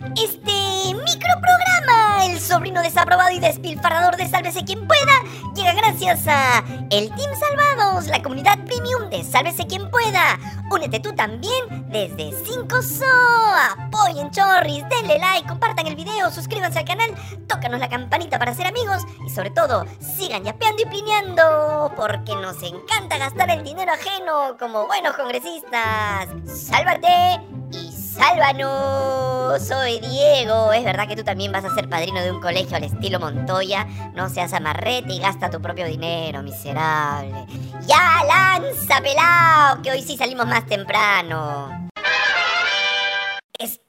Este microprograma, el sobrino desaprobado y despilfarrador de Sálvese quien pueda, llega gracias a el Team Salvados, la comunidad premium de Sálvese quien pueda. Únete tú también desde 5SO. Apoyen Chorris, denle like, compartan el video, suscríbanse al canal, tócanos la campanita para ser amigos y sobre todo sigan yapeando y plineando porque nos encanta gastar el dinero ajeno como buenos congresistas. ¡Sálvate! y sálvanos. Soy Diego. Es verdad que tú también vas a ser padrino de un colegio al estilo Montoya. No seas amarrete y gasta tu propio dinero, miserable. Ya, lanza, pelao, que hoy sí salimos más temprano.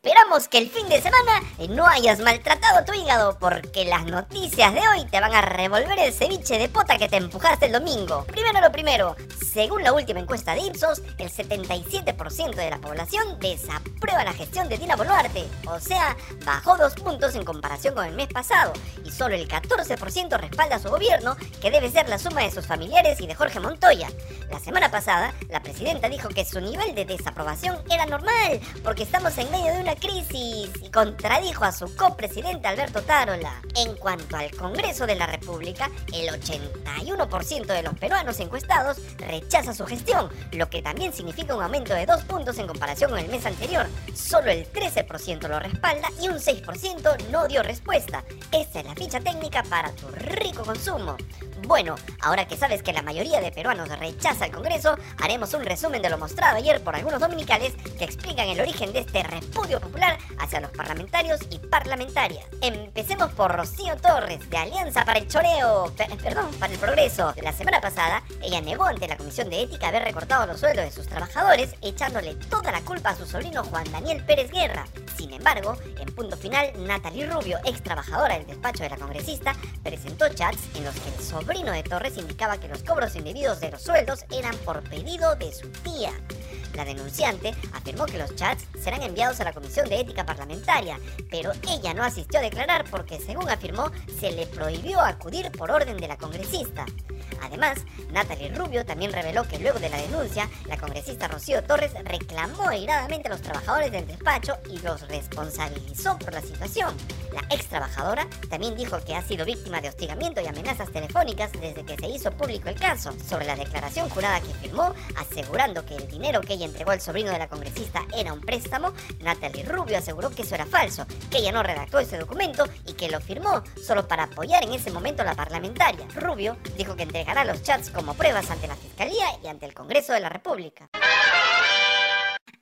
Esperamos que el fin de semana no hayas maltratado tu hígado porque las noticias de hoy te van a revolver el ceviche de pota que te empujaste el domingo. Primero lo primero, según la última encuesta de Ipsos, el 77% de la población desaprueba la gestión de Dina Boluarte, o sea, bajó dos puntos en comparación con el mes pasado, y solo el 14% respalda a su gobierno, que debe ser la suma de sus familiares y de Jorge Montoya. La semana pasada, la presidenta dijo que su nivel de desaprobación era normal, porque estamos en medio de una crisis y contradijo a su copresidente Alberto Tarola. En cuanto al Congreso de la República, el 81% de los peruanos encuestados rechaza su gestión, lo que también significa un aumento de dos puntos en comparación con el mes anterior. Solo el 13% lo respalda y un 6% no dio respuesta. Esta es la ficha técnica para tu rico consumo. Bueno, ahora que sabes que la mayoría de peruanos rechaza el Congreso, haremos un resumen de lo mostrado ayer por algunos dominicales que explican el origen de este repudio popular hacia los parlamentarios y parlamentarias. Empecemos por Rocío Torres, de Alianza para el Choreo, perdón, para el Progreso. La semana pasada, ella negó ante la Comisión de Ética haber recortado los sueldos de sus trabajadores, echándole toda la culpa a su sobrino Juan Daniel Pérez Guerra. Sin embargo, en punto final, Natalie Rubio, ex trabajadora del despacho de la congresista, presentó chats en los que el sobrino de Torres indicaba que los cobros indebidos de los sueldos eran por pedido de su tía. La denunciante afirmó que los chats serán enviados a la Comisión de Ética Parlamentaria, pero ella no asistió a declarar porque, según afirmó, se le prohibió acudir por orden de la congresista. Además, Natalie Rubio también reveló que luego de la denuncia, la congresista Rocío Torres reclamó airadamente a los trabajadores del despacho y los responsabilizó por la situación. La ex trabajadora también dijo que ha sido víctima de hostigamiento y amenazas telefónicas desde que se hizo público el caso. Sobre la declaración jurada que firmó, asegurando que el dinero que ella entregó al sobrino de la congresista era un préstamo, Natalie Rubio aseguró que eso era falso, que ella no redactó ese documento y que lo firmó solo para apoyar en ese momento a la parlamentaria. Rubio dijo que entregará los chats como pruebas ante la Fiscalía y ante el Congreso de la República.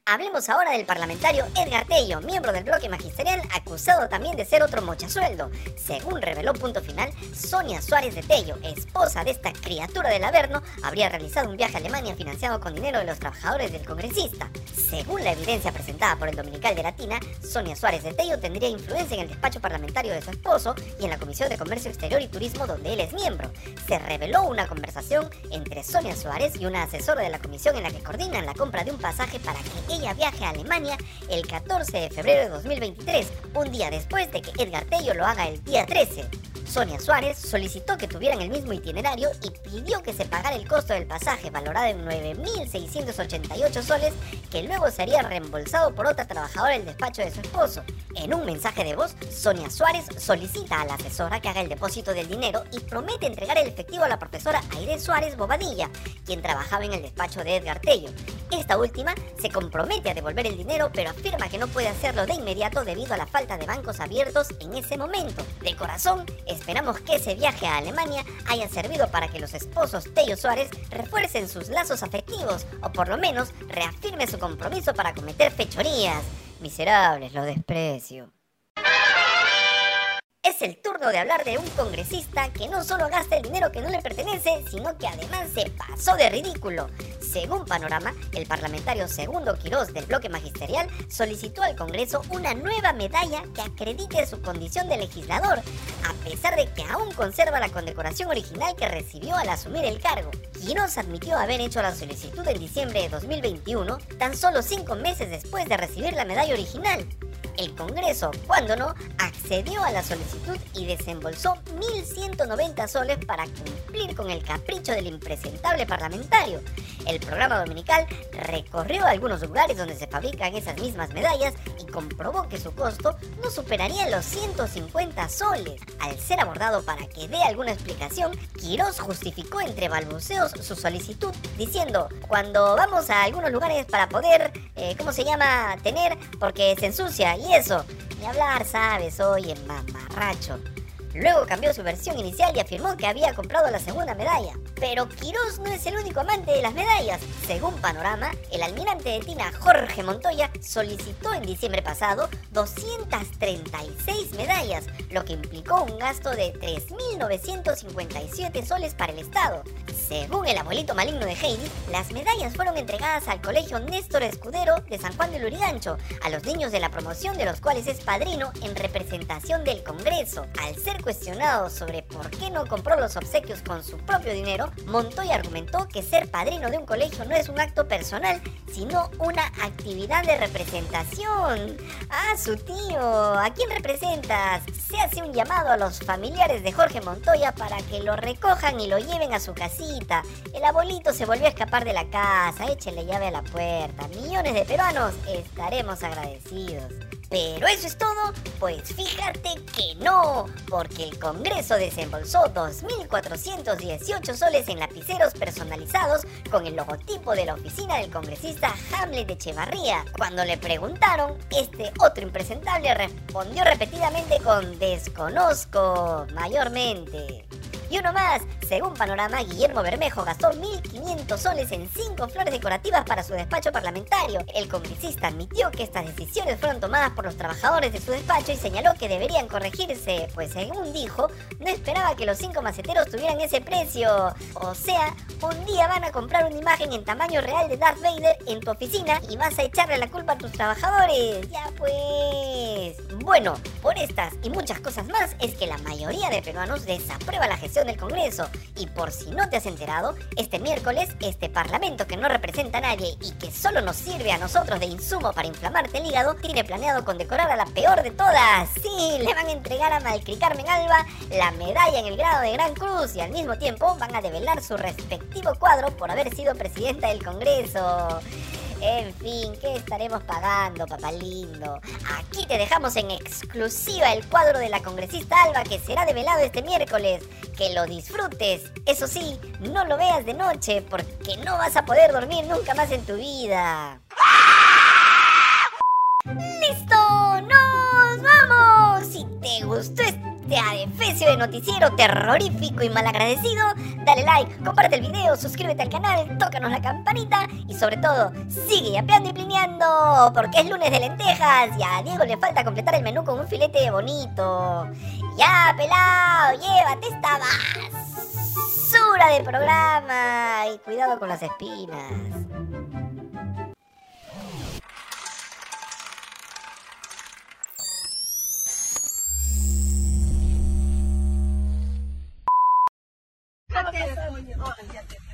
Hablemos ahora del parlamentario Edgar Tello, miembro del bloque magisterial, acusado también de ser otro mochasueldo. Según reveló Punto Final, Sonia Suárez de Tello, esposa de esta criatura del Averno, habría realizado un viaje a Alemania financiado con dinero de los trabajadores del congresista. Según la evidencia presentada por el Dominical de Latina, Sonia Suárez de Tello tendría influencia en el despacho parlamentario de su esposo y en la Comisión de Comercio Exterior y Turismo donde él es miembro. Se reveló una conversación entre Sonia Suárez y una asesora de la comisión en la que coordinan la compra de un pasaje para que ella viaje a Alemania el 14 de febrero de 2023, un día después de que Edgar Tello lo haga el día 13. Sonia Suárez solicitó que tuvieran el mismo itinerario y pidió que se pagara el costo del pasaje valorado en 9.688 soles que luego sería reembolsado por otra trabajadora del despacho de su esposo. En un mensaje de voz, Sonia Suárez solicita a la asesora que haga el depósito del dinero y promete entregar el efectivo a la profesora Aire Suárez Bobadilla, quien trabajaba en el despacho de Edgar Tello. Esta última se compromete a devolver el dinero, pero afirma que no puede hacerlo de inmediato debido a la falta de bancos abiertos en ese momento. De corazón, esperamos que ese viaje a Alemania haya servido para que los esposos Tello Suárez refuercen sus lazos afectivos o por lo menos reafirme su compromiso para cometer fechorías. Miserables, lo desprecio. Es el turno de hablar de un congresista que no solo gasta el dinero que no le pertenece, sino que además se pasó de ridículo. Según Panorama, el parlamentario Segundo Quirós del bloque magisterial solicitó al Congreso una nueva medalla que acredite su condición de legislador, a pesar de que aún conserva la condecoración original que recibió al asumir el cargo. Quirós admitió haber hecho la solicitud en diciembre de 2021, tan solo cinco meses después de recibir la medalla original. El Congreso, cuando no, accedió a la solicitud y desembolsó 1.190 soles para cumplir con el capricho del impresentable parlamentario. El programa dominical recorrió algunos lugares donde se fabrican esas mismas medallas y comprobó que su costo no superaría los 150 soles. Al ser abordado para que dé alguna explicación, Quirós justificó entre balbuceos su solicitud, diciendo, cuando vamos a algunos lugares para poder, eh, ¿cómo se llama?, tener, porque se ensucia y eso. Ni hablar, sabes, oye, mamarracho. Luego cambió su versión inicial y afirmó que había comprado la segunda medalla. Pero Quirós no es el único amante de las medallas. Según Panorama, el almirante de Tina Jorge Montoya solicitó en diciembre pasado 236 medallas, lo que implicó un gasto de 3.957 soles para el Estado. Según el abuelito maligno de Heidi, las medallas fueron entregadas al colegio Néstor Escudero de San Juan de Lurigancho, a los niños de la promoción de los cuales es padrino en representación del Congreso. Al ser cuestionado sobre por qué no compró los obsequios con su propio dinero, Montoya argumentó que ser padrino de un colegio no es un acto personal, sino una actividad de representación. Ah, su tío, ¿a quién representas? Se hace un llamado a los familiares de Jorge Montoya para que lo recojan y lo lleven a su casita. El abuelito se volvió a escapar de la casa, échele llave a la puerta. Millones de peruanos estaremos agradecidos. Pero eso es todo, pues fíjate que no, porque el Congreso desembolsó 2.418 soles en lapiceros personalizados con el logotipo de la oficina del congresista Hamlet de Echevarría. Cuando le preguntaron, este otro impresentable respondió repetidamente con desconozco, mayormente. Y uno más, según Panorama, Guillermo Bermejo gastó 1.500 soles en cinco flores decorativas para su despacho parlamentario. El congresista admitió que estas decisiones fueron tomadas por los trabajadores de su despacho y señaló que deberían corregirse, pues según dijo, no esperaba que los cinco maceteros tuvieran ese precio. O sea, un día van a comprar una imagen en tamaño real de Darth Vader en tu oficina y vas a echarle la culpa a tus trabajadores. Ya pues. Bueno, por estas y muchas cosas más es que la mayoría de peruanos desaprueba la gestión del Congreso. Y por si no te has enterado, este miércoles este Parlamento que no representa a nadie y que solo nos sirve a nosotros de insumo para inflamarte el hígado, tiene planeado condecorar a la peor de todas. Sí, le van a entregar a Malcri Carmen Alba la medalla en el grado de Gran Cruz y al mismo tiempo van a develar su respectivo cuadro por haber sido presidenta del Congreso. En fin, ¿qué estaremos pagando, papá lindo? Aquí te dejamos en exclusiva el cuadro de la congresista Alba que será develado este miércoles. Que lo disfrutes. Eso sí, no lo veas de noche porque no vas a poder dormir nunca más en tu vida. ¡Listo! ¡Nos vamos! Si te gustó este adefesio de noticiero terrorífico y malagradecido, dale like, comparte el video, suscríbete al canal, tócanos la campanita y sobre todo, sigue yapeando y plineando, porque es lunes de lentejas y a Diego le falta completar el menú con un filete bonito. Ya, pelado, llévate esta basura de programa y cuidado con las espinas. 这个啊很简单